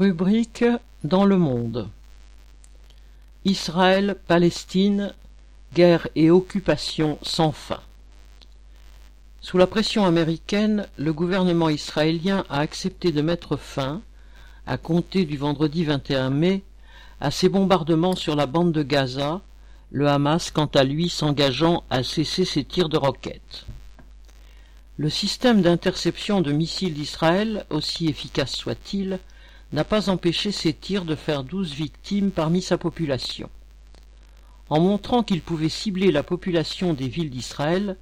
Rubrique dans le monde Israël, Palestine, guerre et occupation sans fin. Sous la pression américaine, le gouvernement israélien a accepté de mettre fin, à compter du vendredi 21 mai, à ses bombardements sur la bande de Gaza, le Hamas quant à lui s'engageant à cesser ses tirs de roquettes. Le système d'interception de missiles d'Israël, aussi efficace soit-il, n'a pas empêché ces tirs de faire douze victimes parmi sa population. En montrant qu'il pouvait cibler la population des villes d'Israël,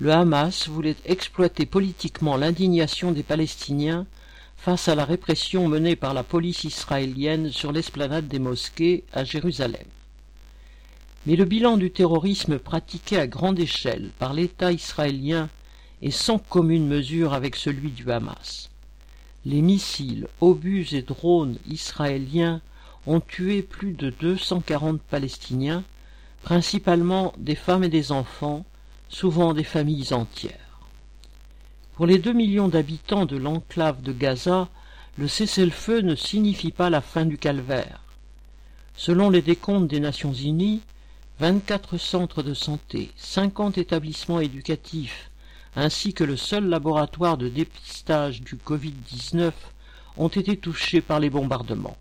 le Hamas voulait exploiter politiquement l'indignation des Palestiniens face à la répression menée par la police israélienne sur l'esplanade des mosquées à Jérusalem. Mais le bilan du terrorisme pratiqué à grande échelle par l'État israélien est sans commune mesure avec celui du Hamas les missiles, obus et drones israéliens ont tué plus de 240 Palestiniens, principalement des femmes et des enfants, souvent des familles entières. Pour les deux millions d'habitants de l'enclave de Gaza, le cessez-le-feu ne signifie pas la fin du calvaire. Selon les décomptes des Nations Unies, 24 centres de santé, 50 établissements éducatifs ainsi que le seul laboratoire de dépistage du Covid-19 ont été touchés par les bombardements.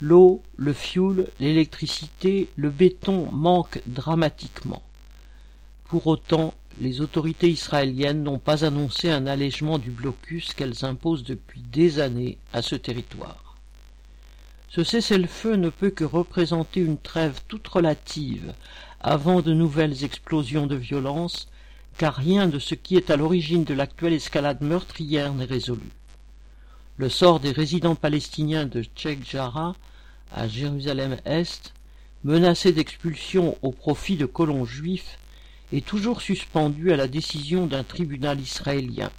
L'eau, le fioul, l'électricité, le béton manquent dramatiquement. Pour autant, les autorités israéliennes n'ont pas annoncé un allègement du blocus qu'elles imposent depuis des années à ce territoire. Ce cessez-le-feu ne peut que représenter une trêve toute relative avant de nouvelles explosions de violence car rien de ce qui est à l'origine de l'actuelle escalade meurtrière n'est résolu. Le sort des résidents palestiniens de Sheikh Jarrah, à Jérusalem-Est, menacés d'expulsion au profit de colons juifs, est toujours suspendu à la décision d'un tribunal israélien.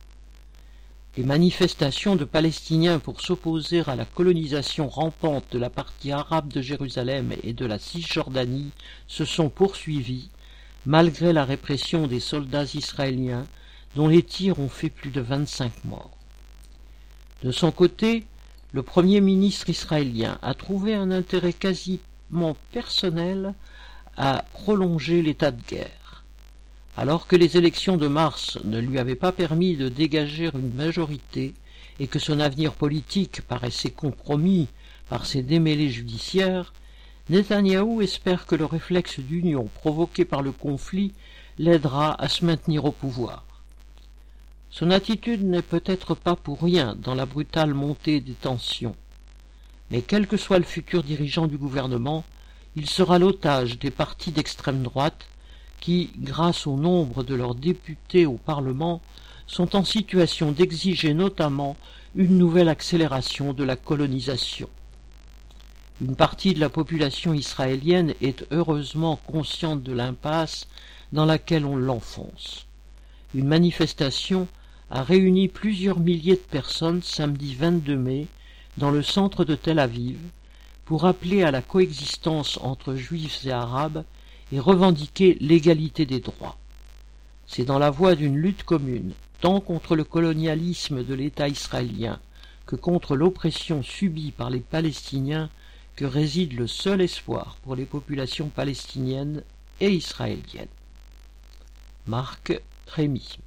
Les manifestations de Palestiniens pour s'opposer à la colonisation rampante de la partie arabe de Jérusalem et de la Cisjordanie se sont poursuivies, malgré la répression des soldats israéliens dont les tirs ont fait plus de vingt-cinq morts. De son côté, le Premier ministre israélien a trouvé un intérêt quasiment personnel à prolonger l'état de guerre. Alors que les élections de mars ne lui avaient pas permis de dégager une majorité et que son avenir politique paraissait compromis par ses démêlés judiciaires, Netanyahou espère que le réflexe d'union provoqué par le conflit l'aidera à se maintenir au pouvoir. Son attitude n'est peut-être pas pour rien dans la brutale montée des tensions. Mais quel que soit le futur dirigeant du gouvernement, il sera l'otage des partis d'extrême droite qui, grâce au nombre de leurs députés au Parlement, sont en situation d'exiger notamment une nouvelle accélération de la colonisation. Une partie de la population israélienne est heureusement consciente de l'impasse dans laquelle on l'enfonce. Une manifestation a réuni plusieurs milliers de personnes samedi 22 mai dans le centre de Tel Aviv pour appeler à la coexistence entre juifs et arabes et revendiquer l'égalité des droits. C'est dans la voie d'une lutte commune, tant contre le colonialisme de l'État israélien que contre l'oppression subie par les Palestiniens que réside le seul espoir pour les populations palestiniennes et israéliennes. Marc Rémy